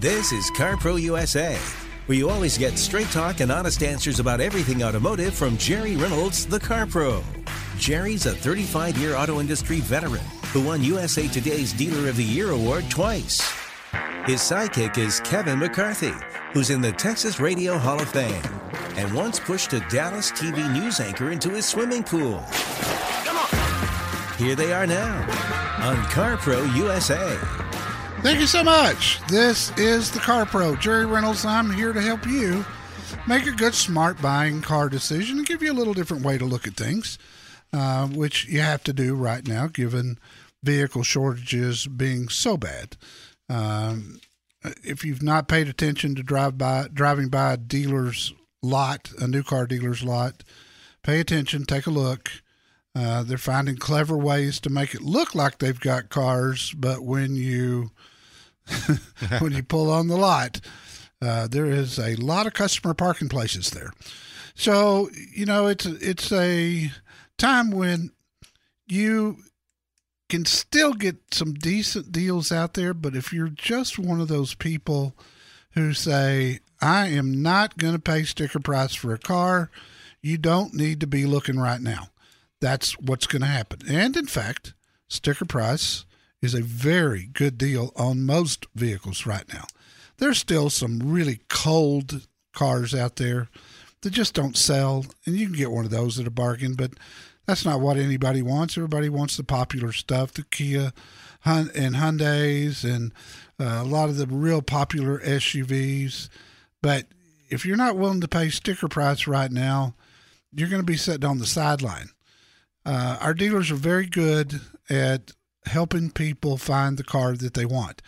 This is CarPro USA, where you always get straight talk and honest answers about everything automotive from Jerry Reynolds, the Car Pro. Jerry's a 35 year auto industry veteran who won USA Today's Dealer of the Year award twice. His sidekick is Kevin McCarthy, who's in the Texas Radio Hall of Fame and once pushed a Dallas TV news anchor into his swimming pool. Come on! Here they are now on CarPro USA. Thank you so much. This is the Car Pro. Jerry Reynolds. I'm here to help you make a good, smart buying car decision and give you a little different way to look at things, uh, which you have to do right now, given vehicle shortages being so bad. Um, if you've not paid attention to drive by driving by a dealer's lot, a new car dealer's lot, pay attention, take a look. Uh, they're finding clever ways to make it look like they've got cars, but when you when you pull on the lot, uh, there is a lot of customer parking places there. So you know it's it's a time when you can still get some decent deals out there, but if you're just one of those people who say, I am not going to pay sticker price for a car, you don't need to be looking right now. That's what's going to happen. And in fact, sticker price is a very good deal on most vehicles right now. There's still some really cold cars out there that just don't sell, and you can get one of those at a bargain, but that's not what anybody wants. Everybody wants the popular stuff, the Kia and Hyundais and uh, a lot of the real popular SUVs. But if you're not willing to pay sticker price right now, you're going to be sitting on the sideline. Uh, our dealers are very good at helping people find the car that they want.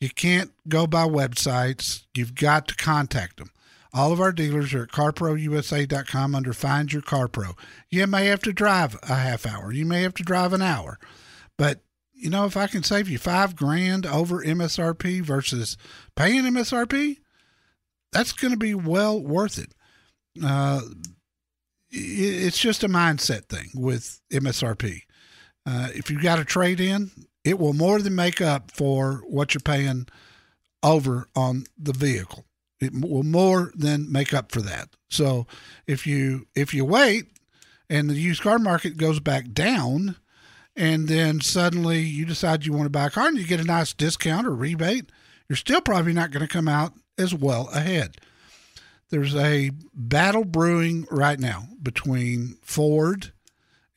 You can't go by websites. You've got to contact them. All of our dealers are at carprousa.com under Find Your Car Pro. You may have to drive a half hour. You may have to drive an hour. But, you know, if I can save you five grand over MSRP versus paying MSRP, that's going to be well worth it. Uh, it's just a mindset thing with MSRP. Uh, if you got a trade in, it will more than make up for what you're paying over on the vehicle. It will more than make up for that. So if you if you wait and the used car market goes back down, and then suddenly you decide you want to buy a car and you get a nice discount or rebate, you're still probably not going to come out as well ahead. There's a battle brewing right now between Ford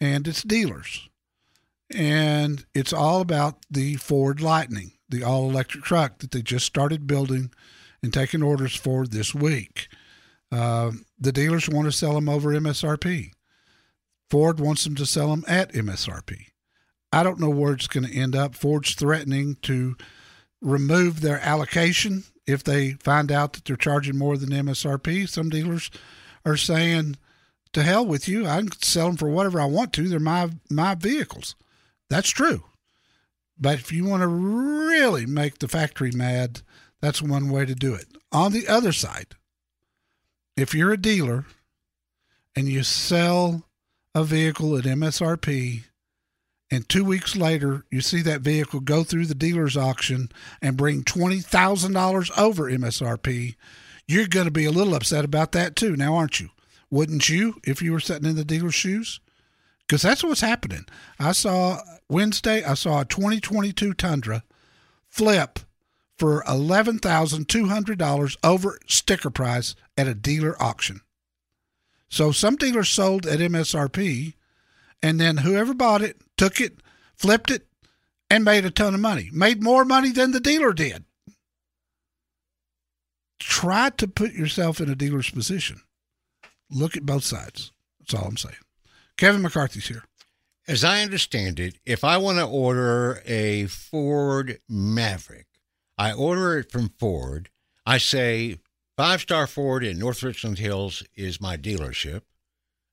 and its dealers and it's all about the Ford Lightning, the all electric truck that they just started building and taking orders for this week. Uh, the dealers want to sell them over MSRP. Ford wants them to sell them at MSRP. I don't know where it's going to end up. Ford's threatening to remove their allocation if they find out that they're charging more than MSRP. Some dealers are saying, "To hell with you! I can sell them for whatever I want to. They're my my vehicles." That's true. But if you want to really make the factory mad, that's one way to do it. On the other side, if you're a dealer and you sell a vehicle at MSRP, and two weeks later you see that vehicle go through the dealer's auction and bring $20,000 over MSRP, you're going to be a little upset about that too, now aren't you? Wouldn't you if you were sitting in the dealer's shoes? Because that's what's happening. I saw Wednesday, I saw a 2022 Tundra flip for $11,200 over sticker price at a dealer auction. So some dealers sold at MSRP, and then whoever bought it took it, flipped it, and made a ton of money. Made more money than the dealer did. Try to put yourself in a dealer's position. Look at both sides. That's all I'm saying. Kevin McCarthy's here. As I understand it, if I want to order a Ford Maverick, I order it from Ford. I say Five Star Ford in North Richland Hills is my dealership.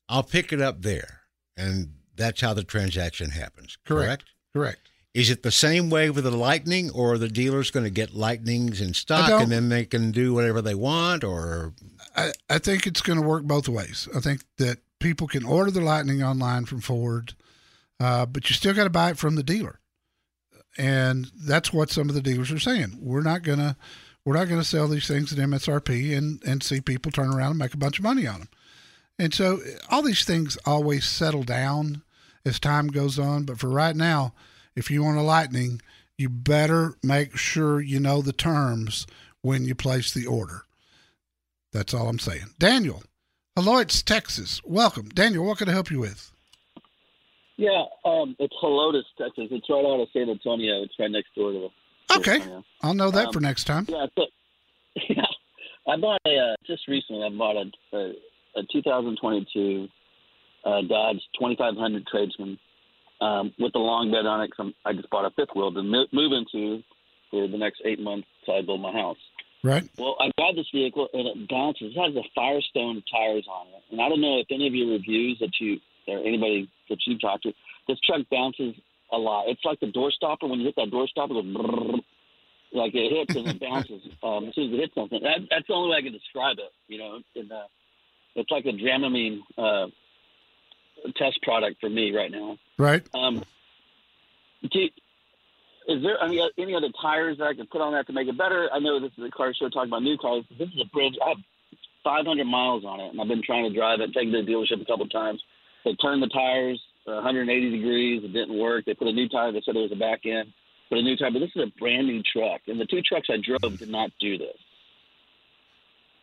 I'll pick it up there, and that's how the transaction happens. Correct. Correct. Is it the same way with the Lightning, or are the dealers going to get Lightnings in stock and then they can do whatever they want? Or I, I think it's going to work both ways. I think that people can order the Lightning online from Ford, uh, but you still got to buy it from the dealer, and that's what some of the dealers are saying. We're not gonna we're not gonna sell these things at MSRP and and see people turn around and make a bunch of money on them. And so all these things always settle down as time goes on. But for right now, if you want a Lightning, you better make sure you know the terms when you place the order. That's all I'm saying. Daniel, Aloysius, Texas. Welcome. Daniel, what can I help you with? Yeah, um, it's Helotes, Texas. It's right out of San Antonio. It's right next door to the. Okay. I'll know that Um, for next time. Yeah, so, yeah. I bought a uh, just recently. I bought a a, a 2022 uh, Dodge 2500 Tradesman um, with the long bed on it. Cause I'm, I just bought a fifth wheel to mo- move into for the next eight months till I build my house. Right? Well, I drive this vehicle and it bounces. It has the Firestone tires on it, and I don't know if any of your reviews that you or anybody that you talked to, this truck bounces a lot. It's like the door stopper. When you hit that door stopper, it goes like it hits and it bounces um, as soon as it hits something. That, that's the only way I can describe it. You know, and, uh, it's like a Dramamine uh, test product for me right now. Right? Um, do is there any, any other tires that I can put on that to make it better? I know this is a car show talking about new cars. This is a bridge. I have 500 miles on it, and I've been trying to drive it, taken to the dealership a couple of times. They turned the tires uh, 180 degrees. It didn't work. They put a new tire. They said it was a back end. Put a new tire. But this is a brand new truck, and the two trucks I drove did not do this.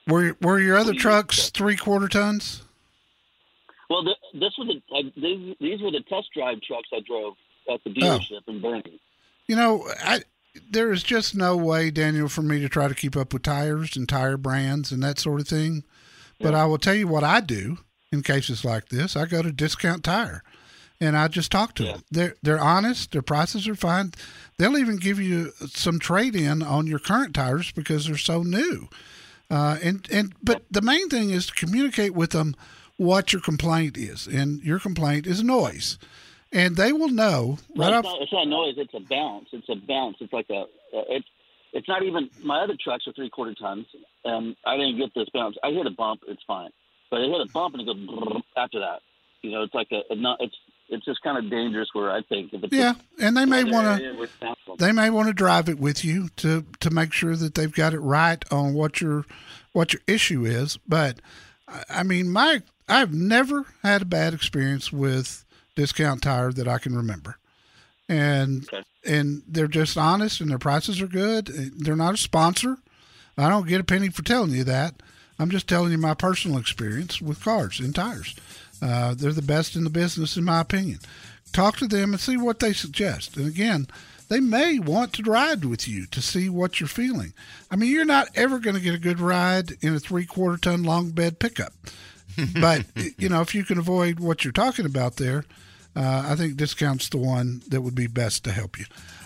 Were were your other trucks three quarter tons? Well, th- this was a, I, these, these were the test drive trucks I drove at the dealership in Boerne. You know, I there is just no way, Daniel, for me to try to keep up with tires and tire brands and that sort of thing. But I will tell you what I do in cases like this. I go to Discount Tire, and I just talk to Yeah. them. They're they're honest. Their prices are fine. They'll even give you some trade in on your current tires because they're so new. Uh, and and but the main thing is to communicate with them what your complaint is, and your complaint is noise, and they will know No, right it's, off. not, it's not noise. It's a bounce. It's a bounce. It's like a. It's it's not even. My other trucks are three quarter tons, and I didn't get this bounce. I hit a bump. It's fine, but I hit a bump and it goes after that. You know, it's like a. a not, it's it's just kind of dangerous. Where I think Yeah, and they may want to where it's bouncing. they may want to drive it with you to to make sure that they've got it right on what your what your issue is. But I mean, my I've never had a bad experience with Discount Tire that I can remember, and Okay. and they're just honest and their prices are good. They're not a sponsor. I don't get a penny for telling you that. I'm just telling you my personal experience with cars and tires. Uh, they're the best in the business, in my opinion. Talk to them and see what they suggest. And again, they may want to ride with you to see what you're feeling. I mean, you're not ever going to get a good ride in a three quarter ton long bed pickup. but, you know, if you can avoid what you're talking about there, uh, I think discount's the one that would be best to help you.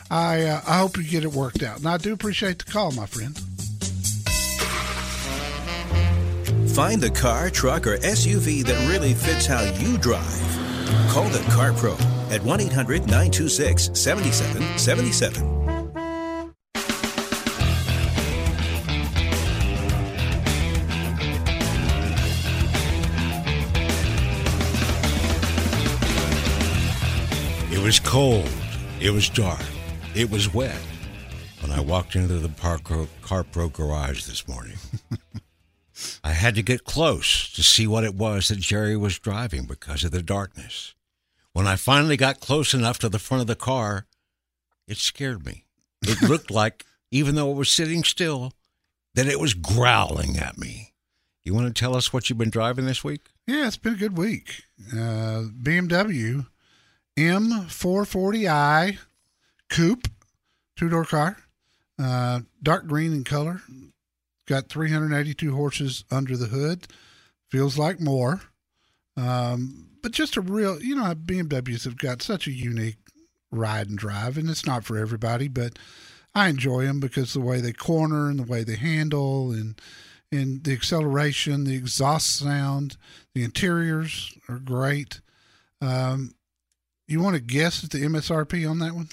I uh, I hope you get it worked out. And I do appreciate the call, my friend. Find the car, truck, or SUV that really fits how you drive. Call the Car Pro at 1 800 926 7777. Was cold. It was dark. It was wet when I walked into the Parco CarPro garage this morning. I had to get close to see what it was that Jerry was driving because of the darkness. When I finally got close enough to the front of the car, it scared me. It looked like, even though it was sitting still, that it was growling at me. You want to tell us what you've been driving this week? Yeah, it's been a good week. Uh, BMW M440i coupe, two door car, uh, dark green in color. Got 382 horses under the hood. Feels like more. Um, but just a real, you know, BMWs have got such a unique ride and drive, and it's not for everybody, but I enjoy them because the way they corner and the way they handle and and the acceleration, the exhaust sound, the interiors are great. Um, you want to guess at the MSRP on that one?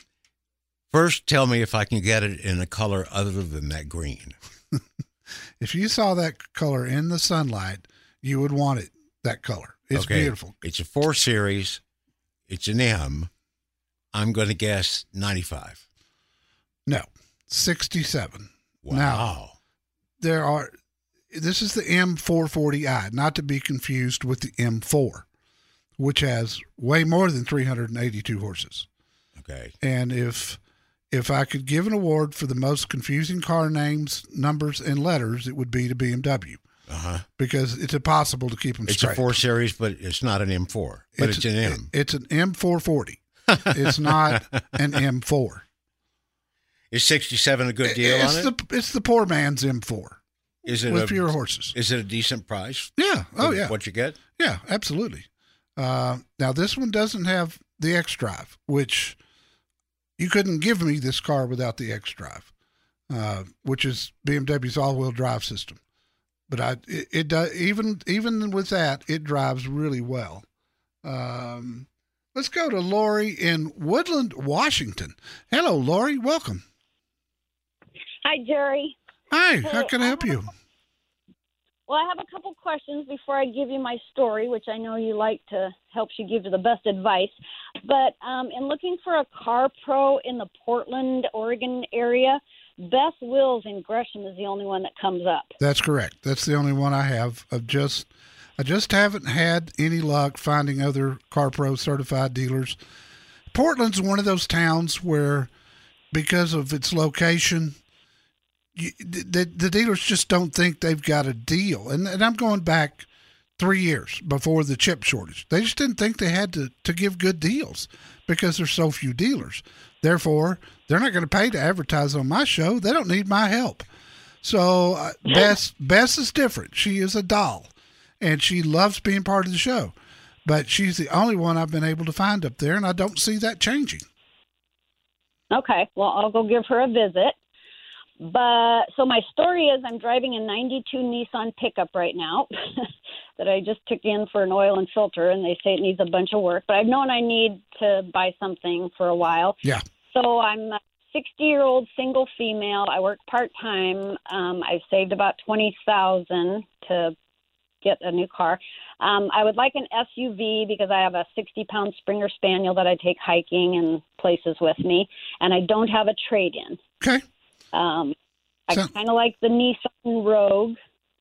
First, tell me if I can get it in a color other than that green. if you saw that color in the sunlight, you would want it that color. It's Okay. beautiful. It's a four series. It's an M. I'm going to guess 95. No, 67. Wow. Now, there are, this is the M440i, not to be confused with the M4, which has way more than 382 horses. okay. And if if I could give an award for the most confusing car names, numbers, and letters, it would be to BMW Uh huh. because it's impossible to keep them It's straight. a four series, but it's not an M4, but it's, an M. It's an M440. it's not an M4. Is 67 a good deal it's on the it? it's the poor man's M4 Is it with a, fewer horses. Is it a decent price? Yeah. Oh yeah. What you get? Yeah. Absolutely. Uh, now this one doesn't have the X Drive, which you couldn't give me this car without the X Drive, uh, which is BMW's all-wheel drive system. But I it, it does even even with that it drives really well. Um, let's go to Lori in Woodland, Washington. Hello, Lori. Welcome. Hi, Jerry. Hi. Hey, How can I I help have a you? Well, I have a couple questions before I give you my story, which I know you like to helps you give the best advice. But um, in looking for a car pro in the Portland, Oregon area, Bess Wills in Gresham is the only one that comes up. That's correct. That's the only one I have. I've just I just haven't had any luck finding other car pro certified dealers. Portland's one of those towns where because of its location you, the, the dealers just don't think they've got a deal. And, and I'm going back three years before the chip shortage. They just didn't think they had to, to give good deals because there's so few dealers. Therefore, they're not going to pay to advertise on my show. They don't need my help. So uh, Bess Bess is different. She is a doll, and she loves being part of the show. But she's the only one I've been able to find up there, and I don't see that changing. Okay, well, I'll go give her a visit. But so my story is I'm driving a 92 Nissan pickup right now that I just took in for an oil and filter, and they say it needs a bunch of work. But I've known I need to buy something for a while. Yeah. So I'm a 60 year old single female. I work part time. Um, I've saved about 20,000 to get a new car. Um, I would like an SUV because I have a 60 pound Springer Spaniel that I take hiking and places with me, and I don't have a trade in. Okay. Um, I So- kind of like the Nissan Rogue,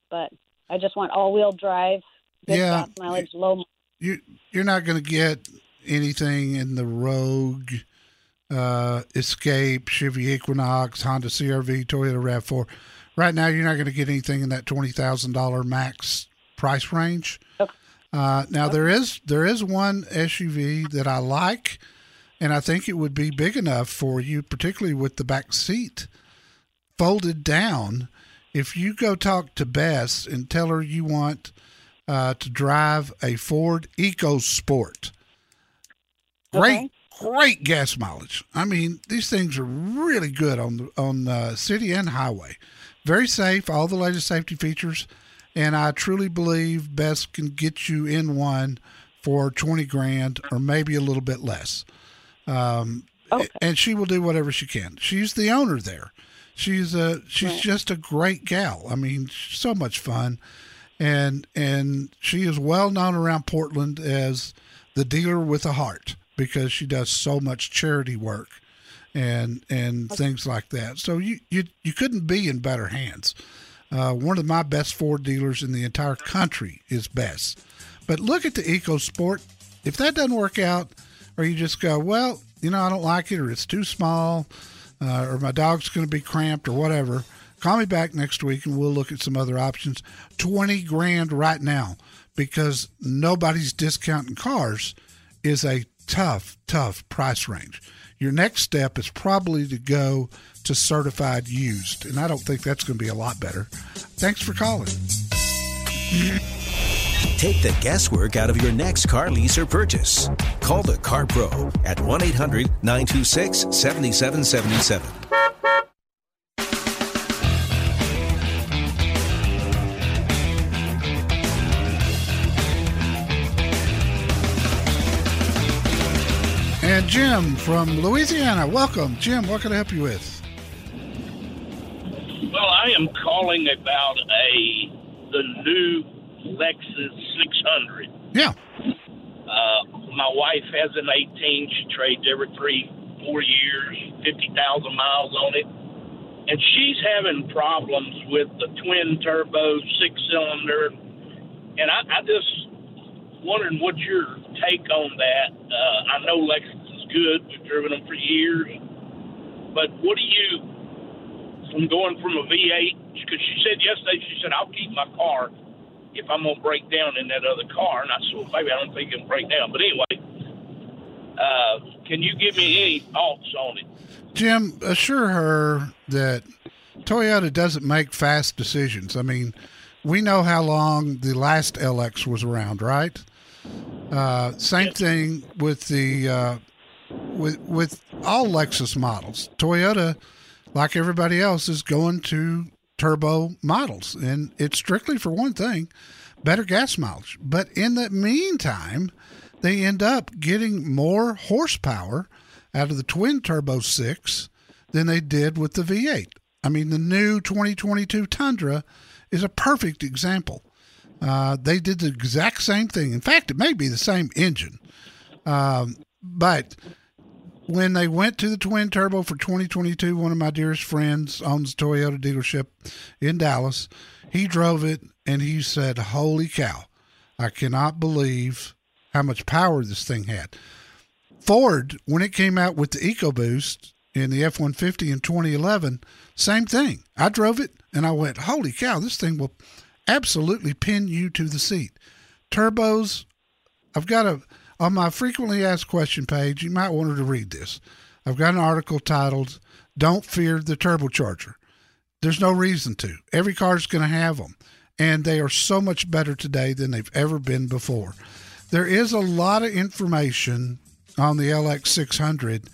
but I just want all wheel drive, good Yeah. gas mileage, low. you you're not going to get anything in the Rogue, uh, Escape, Chevy Equinox, Honda CRV, Toyota Rav4. Right now, you're not going to get anything in that twenty thousand dollar max price range. Okay. Uh, now there is there is one SUV that I like, and I think it would be big enough for you, particularly with the back seat folded down. If you go talk to Bess and tell her you want uh, to drive a Ford EcoSport. Great, Okay. great gas mileage. I mean, these things are really good on the on uh, city and highway. Very safe, all the latest safety features, and I truly believe Bess can get you in one for twenty grand or maybe a little bit less. Um, Okay. and she will do whatever she can. She's the owner there. She's a she's Right. just a great gal. I mean, so much fun, and and she is well known around Portland as the dealer with a heart because she does so much charity work and and things like that. So you you you couldn't be in better hands. Uh, one of my best Ford dealers in the entire country is Bess. But look at the EcoSport. If that doesn't work out, or you just go, well, you know, I don't like it, or it's too small, uh, or my dog's going to be cramped or whatever, call me back next week and we'll look at some other options. 20 grand right now because nobody's discounting cars is a tough, tough price range. Your next step is probably to go to certified used, and I don't think that's going to be a lot better. Thanks for calling. Take the guesswork out of your next car lease or purchase. Call the Car Pro at 1 800 926 7777. And Jim from Louisiana, welcome. Jim, what can I help you with? Well, I am calling about a the new Lexus 600. Yeah. Uh, my wife has an 18. She trades every three, four years, 50,000 miles on it. And she's having problems with the twin turbo six cylinder. And I, I just wondering what your take on that. Uh, I know Lexus is good. We've driven them for years. But what do you, from going from a V8, because she said yesterday, she said, I'll keep my car if I'm going to break down in that other car. And I said, well, maybe I don't think it'll break down. But anyway, uh, can you give me any thoughts on it? Jim, assure her that Toyota doesn't make fast decisions. I mean, we know how long the last LX was around, right? Uh, same thing with the uh, with with all Lexus models. Toyota, like everybody else, is going to turbo models, and it's strictly for one thing: better gas mileage. But in the meantime, they end up getting more horsepower out of the twin turbo six than they did with the V8. I mean, the new 2022 Tundra is a perfect example. Uh, they did the exact same thing. In fact, it may be the same engine. Um, but when they went to the twin turbo for 2022, one of my dearest friends owns a Toyota dealership in Dallas. He drove it and he said, Holy cow, I cannot believe how much power this thing had. Ford, when it came out with the EcoBoost in the F 150 in 2011, same thing. I drove it and I went, Holy cow, this thing will absolutely pin you to the seat. Turbos, I've got a Um, on my frequently asked question page. You might want her to read this. I've got an article titled "Don't Fear the Turbocharger." There's no reason to. Every car is going to have them, and they are so much better today than they've ever been before. There is a lot of information on the LX600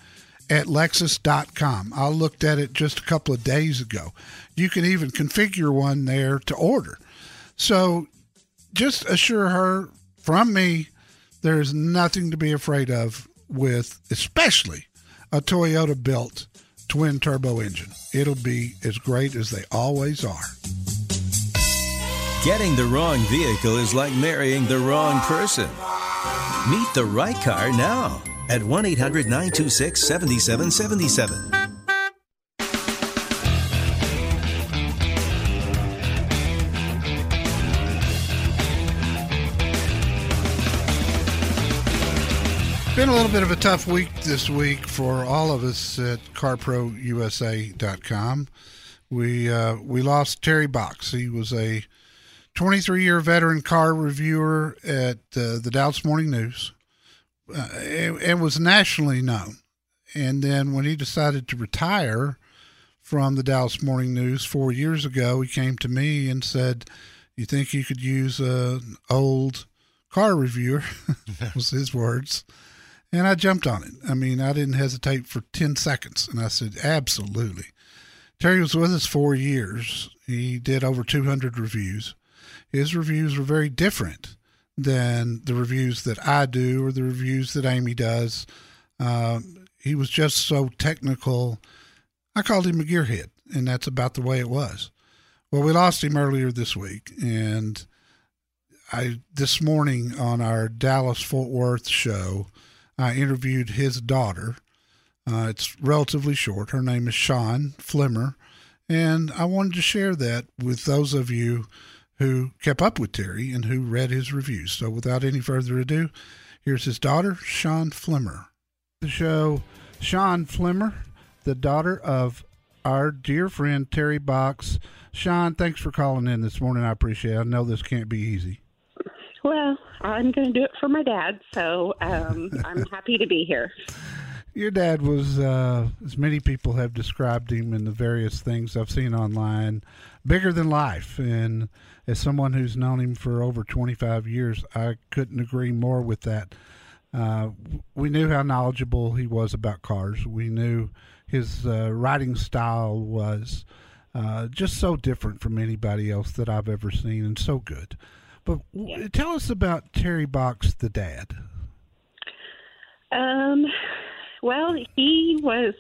at Lexus.com. I looked at it just a couple of days ago. You can even configure one there to order. So just assure her from me, there is nothing to be afraid of with, especially a Toyota built twin turbo engine. It'll be as great as they always are. Getting the wrong vehicle is like marrying the wrong person. Meet the right car now at 1 800 926 7777. A little bit of a tough week this week for all of us at CarProUSA.com. We uh, we lost Terry Box. He was a 23 year veteran car reviewer at uh, the Dallas Morning News uh, and, and was nationally known. And then when he decided to retire from the Dallas Morning News four years ago, he came to me and said, "You think you could use an old car reviewer?" was his words. And I jumped on it. I mean, I didn't hesitate for 10 seconds. And I said, absolutely. Terry was with us four years. He did over 200 reviews. His reviews were very different than the reviews that I do or the reviews that Amy does. Um, he was just so technical. I called him a gearhead, and that's about the way it was. Well, we lost him earlier this week, and I this morning on our Dallas Fort Worth show, I interviewed his daughter. Uh, it's relatively short. Her name is Sean Flimmer. And I wanted to share that with those of you who kept up with Terry and who read his reviews. So without any further ado, here's his daughter, Sean Flimmer. The show, Sean Flimmer, the daughter of our dear friend Terry Box. Sean, thanks for calling in this morning. I appreciate it. I know this can't be easy. Well, I'm going to do it for my dad, so um, I'm happy to be here. Your dad was, uh, as many people have described him in the various things I've seen online, bigger than life. And as someone who's known him for over 25 years, I couldn't agree more with that. Uh, we knew how knowledgeable he was about cars. We knew his uh, writing style was uh, just so different from anybody else that I've ever seen, and so good. But w- tell us about Terry Box, the dad. Um, well, he was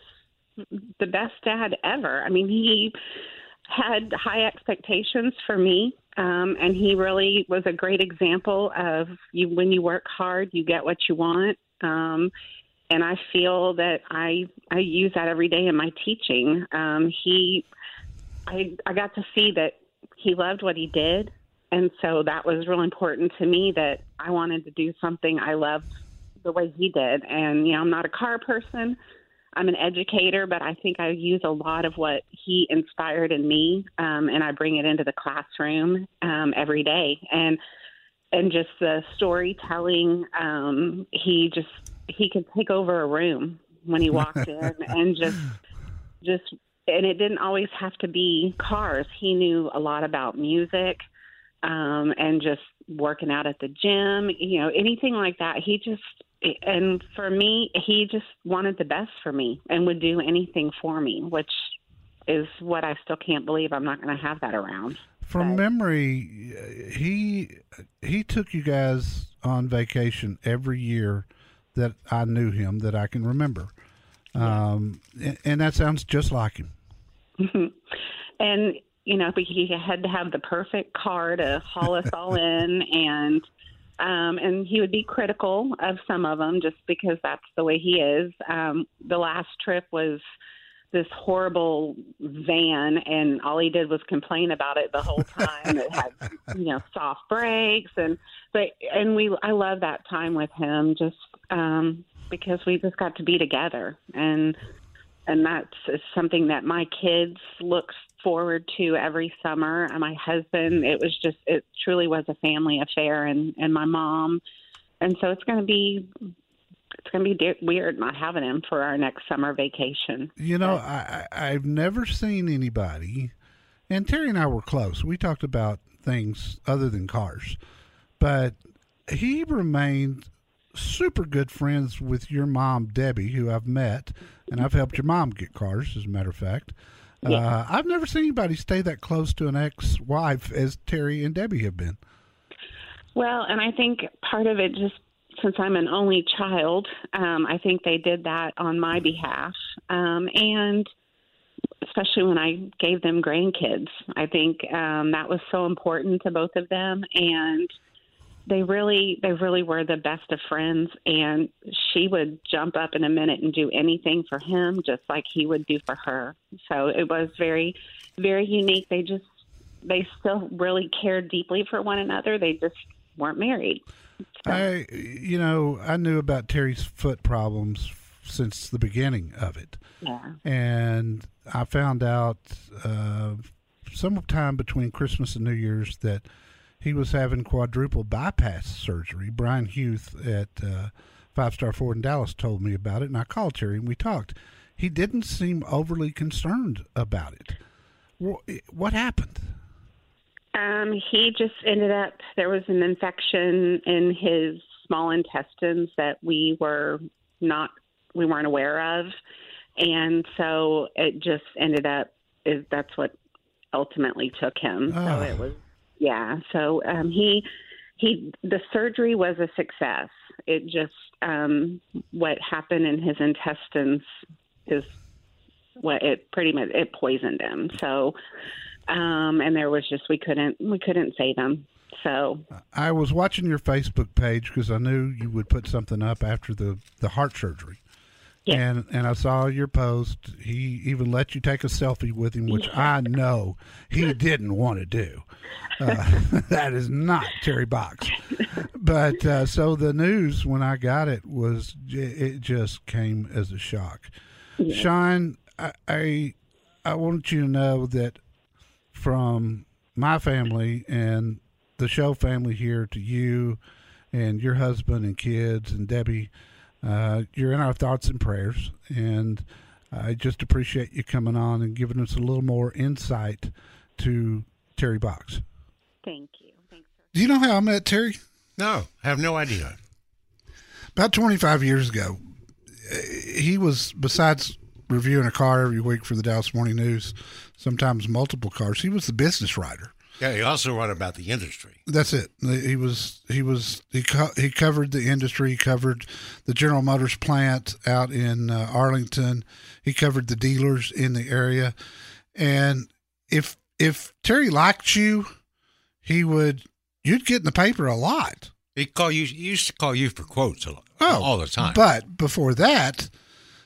the best dad ever. I mean, he had high expectations for me, um, and he really was a great example of you. When you work hard, you get what you want. Um, and I feel that I I use that every day in my teaching. Um, he, I I got to see that he loved what he did, and so that was real important to me. That I wanted to do something I loved the way he did. And you know, I'm not a car person. I'm an educator, but I think I use a lot of what he inspired in me, um, and I bring it into the classroom um, every day. And and just the storytelling, um, he just he could take over a room when he walked in, and just just and it didn't always have to be cars. He knew a lot about music um, and just working out at the gym, you know, anything like that. He just and for me, he just wanted the best for me and would do anything for me, which is what I still can't believe I'm not going to have that around. From But- memory, he he took you guys on vacation every year that I knew him that I can remember, um, and, and that sounds just like him. and you know he had to have the perfect car to haul us all in and um and he would be critical of some of them just because that's the way he is. Um the last trip was this horrible van and all he did was complain about it the whole time. It had you know soft brakes and but and we i love that time with him just um because we just got to be together and and that's something that my kids look forward to every summer. And my husband, it was just, it truly was a family affair, and and my mom, and so it's going to be, it's going to be de- weird not having him for our next summer vacation. You know, I, I I've never seen anybody, and Terry and I were close. We talked about things other than cars, but he remained super good friends with your mom, Debbie, who I've met, and I've helped your mom get cars, as a matter of fact. Uh, I've never seen anybody stay that close to an ex-wife as Terry and Debbie have been. Well, and I think part of it just since I'm an only child, um, I think they did that on my behalf. Um, and especially when I gave them grandkids, I think um, that was so important to both of them. And they really, they really were the best of friends. And she would jump up in a minute and do anything for him, just like he would do for her. So it was very, very unique. They just, they still really cared deeply for one another. They just weren't married. I, you know, I knew about Terry's foot problems since the beginning of it. Yeah. And I found out uh, sometime between Christmas and New Year's that he was having quadruple bypass surgery. Brian Hughes at uh, Five Star Ford in Dallas told me about it, and I called Terry and we talked. He didn't seem overly concerned about it. What happened? Um, he just ended up there was an infection in his small intestines that we were not we weren't aware of, and so it just ended up is that's what ultimately took him. Oh. So it was yeah. So um, he he the surgery was a success. It just um, what happened in his intestines is what it pretty much it poisoned him. So um, and there was just we couldn't we couldn't save him. So I was watching your Facebook page because I knew you would put something up after the, the heart surgery. Yeah. And and I saw your post. He even let you take a selfie with him, which I know he didn't want to do. Uh, that is not Terry Box. But uh, so the news when I got it was it just came as a shock. Sean, I, I I want you to know that from my family and the show family here to you and your husband and kids and Debbie, uh, you're in our thoughts and prayers. And I just appreciate you coming on and giving us a little more insight to Terry Box. Thank you. Thanks. Do you know how I met Terry? No, I have no idea. About 25 years ago, he was, besides reviewing a car every week for the Dallas Morning News, sometimes multiple cars, he was the business writer. Yeah, he also wrote about the industry. That's it. He was he was he co- he covered the industry. He covered the General Motors plant out in uh, Arlington. He covered the dealers in the area. And if if Terry liked you, he would you'd get in the paper a lot. He call you. He used to call you for quotes a lot, Oh, all the time. But before that,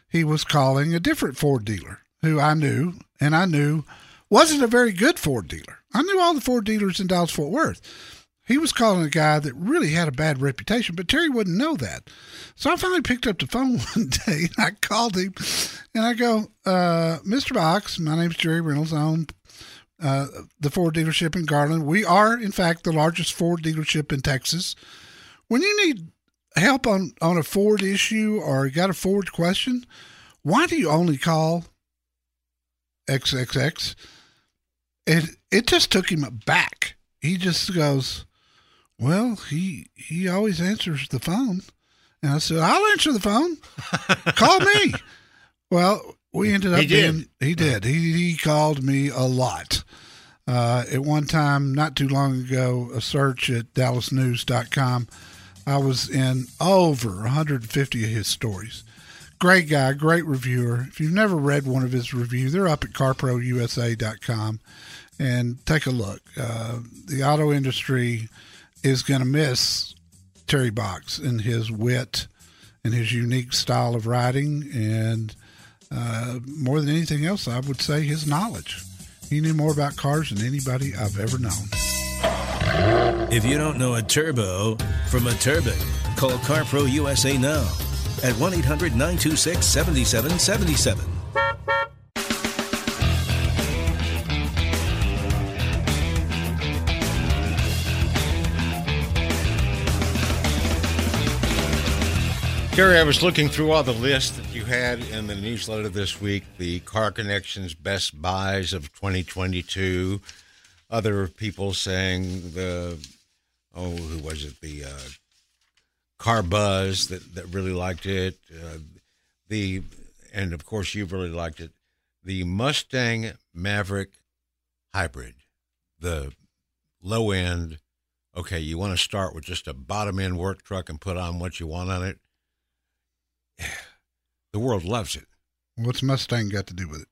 he was calling a different Ford dealer who I knew, and I knew wasn't a very good Ford dealer. I knew all the Ford dealers in Dallas Fort Worth. He was calling a guy that really had a bad reputation, but Terry wouldn't know that. So I finally picked up the phone one day and I called him and I go, uh, Mr. Box, my name's Jerry Reynolds. I own uh, the Ford dealership in Garland. We are, in fact, the largest Ford dealership in Texas. When you need help on, on a Ford issue or got a Ford question, why do you only call XXX? And it just took him aback. He just goes, Well, he he always answers the phone. And I said, I'll answer the phone. Call me. Well, we ended up He did. being he did. He he called me a lot. Uh, at one time, not too long ago, a search at dallasnews.com, I was in over 150 of his stories. Great guy, great reviewer. If you've never read one of his reviews, they're up at carprousa.com and take a look. Uh, the auto industry is going to miss Terry Box and his wit and his unique style of writing, and uh, more than anything else, I would say his knowledge. He knew more about cars than anybody I've ever known. If you don't know a turbo from a turbine, call CarPro USA now at 1 800 926 7777. Jerry, I was looking through all the lists that you had in the newsletter this week the Car Connections Best Buys of 2022. Other people saying the, oh, who was it? The uh, CarBuzz that, that really liked it. Uh, the, and of course, you've really liked it. The Mustang Maverick Hybrid, the low end. Okay, you want to start with just a bottom end work truck and put on what you want on it the world loves it. What's Mustang got to do with it?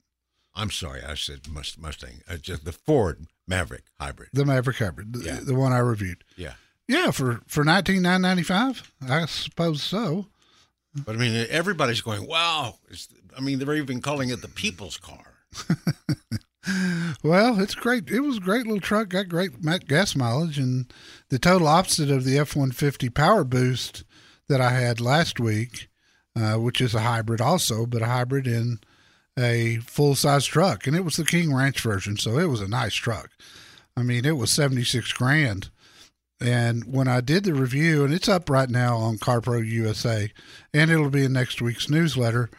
I'm sorry, I said Must- Mustang. Uh, just the Ford Maverick hybrid. The Maverick Hybrid, the, Yeah. the one I reviewed. Yeah, Yeah, for for nineteen nine ninety five, I suppose so. but I mean, everybody's going, "Wow!" It's, I mean, they're even calling it the people's car. Well, it's great. It was a great little truck. Got great gas mileage, and the total opposite of the F one fifty PowerBoost that I had last week, uh, which is a hybrid also, but a hybrid in a full size truck, and it was the King Ranch version, so it was a nice truck. I mean, it was seventy six grand. And when I did the review, and it's up right now on CarPro USA, and it'll be in next week's newsletter,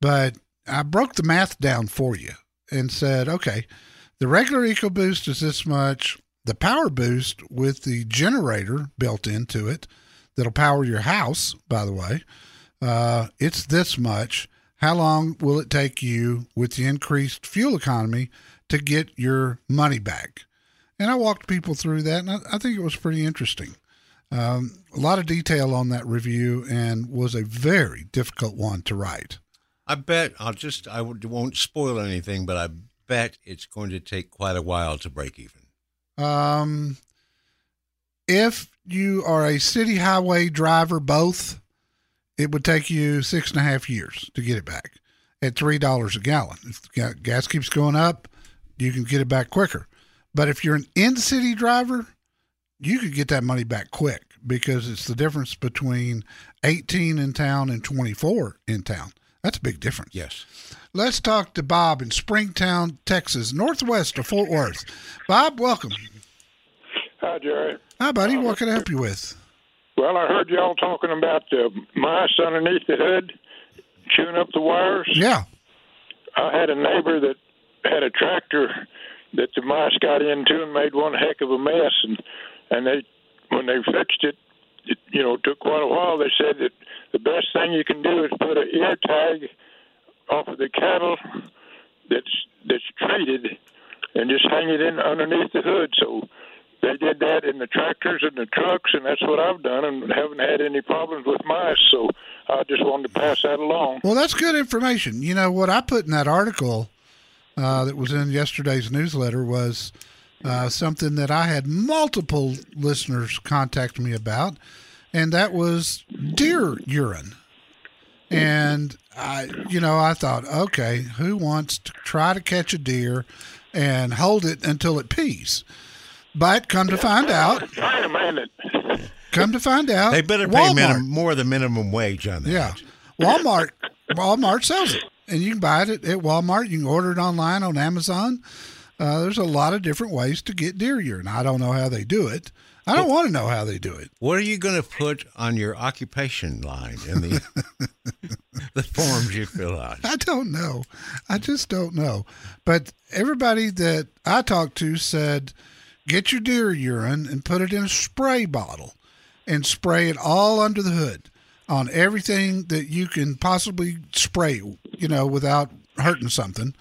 but I broke the math down for you and said, okay, the regular EcoBoost is this much. The PowerBoost with the generator built into it that'll power your house, by the way, uh, it's this much. How long will it take you with the increased fuel economy to get your money back? And I walked people through that, and I, I think it was pretty interesting. Um, a lot of detail on that review, and was a very difficult one to write. I bet I'll just I won't spoil anything, but I bet it's going to take quite a while to break even. Um, if you are a city highway driver, both, it would take you six and a half years to get it back at three dollars a gallon. If gas keeps going up, you can get it back quicker. But if you're an in-city driver, you could get that money back quick because it's the difference between 18 in town and 24 in town. That's a big difference. Yes. Let's talk to Bob in Springtown, Texas, northwest of Fort Worth. Bob, welcome. Hi, Jerry. Hi, buddy. What can I help you with? Well, I heard y'all talking about the mice underneath the hood chewing up the wires. Yeah. I had a neighbor that had a tractor that the mice got into and made one heck of a mess, and and they when they fixed it, it you know took quite a while. They said that the best thing you can do is put an ear tag off of the cattle that's that's treated, and just hang it in underneath the hood. So they did that in the tractors and the trucks, and that's what I've done, and haven't had any problems with mice. So I just wanted to pass that along. Well, that's good information. You know, what I put in that article uh, that was in yesterday's newsletter was uh, something that I had multiple listeners contact me about, and that was deer urine. And I, you know, I thought, okay, who wants to try to catch a deer and hold it until it pees? But come to find out, Wait a minute. come to find out, They better pay Walmart- minim- more than minimum wage on that. Yeah, Walmart. Walmart sells it, and you can buy it at, at Walmart. You can order it online on Amazon. Uh, there's a lot of different ways to get deer urine. I don't know how they do it. I don't want to know how they do it. What are you going to put on your occupation line in the the forms you fill out? I don't know. I just don't know. But everybody that I talked to said, get your deer urine and put it in a spray bottle and spray it all under the hood on everything that you can possibly spray, you know, without hurting something.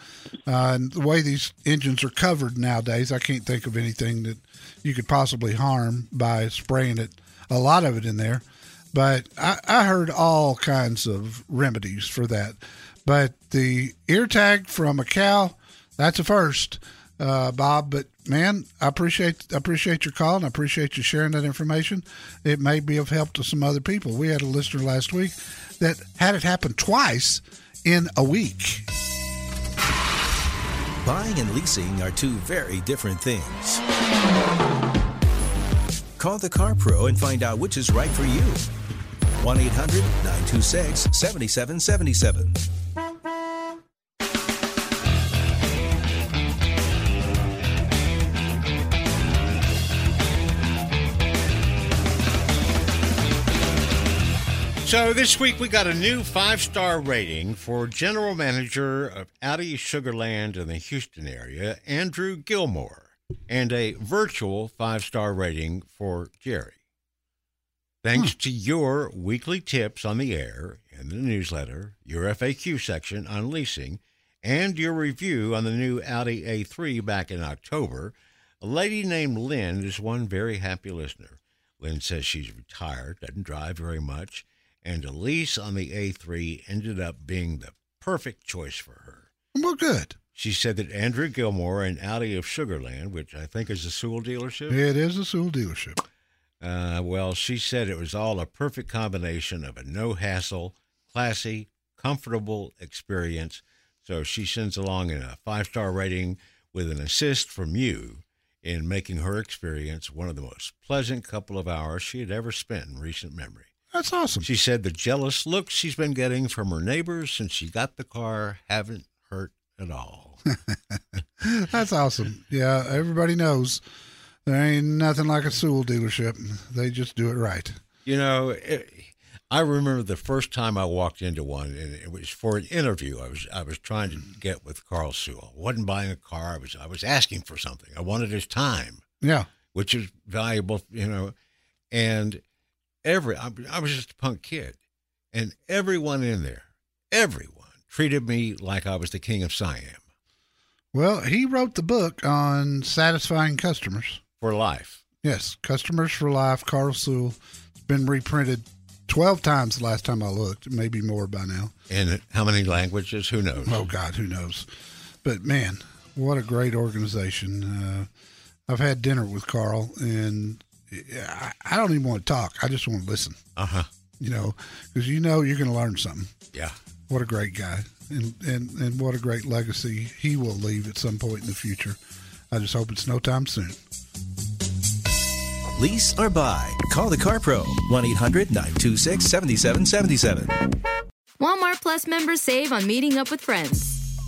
Uh, and the way these engines are covered nowadays, I can't think of anything that you could possibly harm by spraying it, a lot of it in there. But I, I heard all kinds of remedies for that. But the ear tag from a cow, that's a first, uh, Bob. But man, I appreciate I appreciate your call and I appreciate you sharing that information. It may be of help to some other people. We had a listener last week that had it happen twice in a week. Buying and leasing are two very different things. Call the Car Pro and find out which is right for you. 1 800 926 7777. So this week we got a new five star rating for General Manager of Audi Sugarland in the Houston area, Andrew Gilmore, and a virtual five star rating for Jerry. Thanks to your weekly tips on the air and the newsletter, your FAQ section on leasing, and your review on the new Audi A3 back in October, a lady named Lynn is one very happy listener. Lynn says she's retired, doesn't drive very much, and a lease on the A3 ended up being the perfect choice for her. Well, good. She said that Andrew Gilmore and Audi of Sugarland, which I think is a Sewell dealership, It is a Sewell dealership. uh, well, she said it was all a perfect combination of a no hassle, classy, comfortable experience. So she sends along a five star rating with an assist from you in making her experience one of the most pleasant couple of hours she had ever spent in recent memory. That's awesome. She said the jealous looks she's been getting from her neighbors since she got the car haven't hurt at all. That's awesome. Yeah, everybody knows there ain't nothing like a Sewell dealership. They just do it right. You know, it, I remember the first time I walked into one, and it was for an interview. I was I was trying to get with Carl Sewell. I wasn't buying a car. I was I was asking for something. I wanted his time, Yeah. which is valuable, you know. And every I, I was just a punk kid, and everyone in there, everyone treated me like I was the king of Siam Well, he wrote the book on satisfying customers. for life. Yes, Customers for Life, Carl Sewell. It's been reprinted 12 times the last time I looked, maybe more by now. In how many languages? Who knows? Oh, God, who knows? But man, what a great organization. Uh, I've had dinner with Carl, and I don't even want to talk. I just want to listen, Uh huh. you know, because you know you're going to learn something. Yeah. What a great guy, and, and and what a great legacy he will leave at some point in the future. I just hope it's no time soon. Lease or buy? Call the Car Pro. 1 800 926 7777. Walmart Plus members save on meeting up with friends.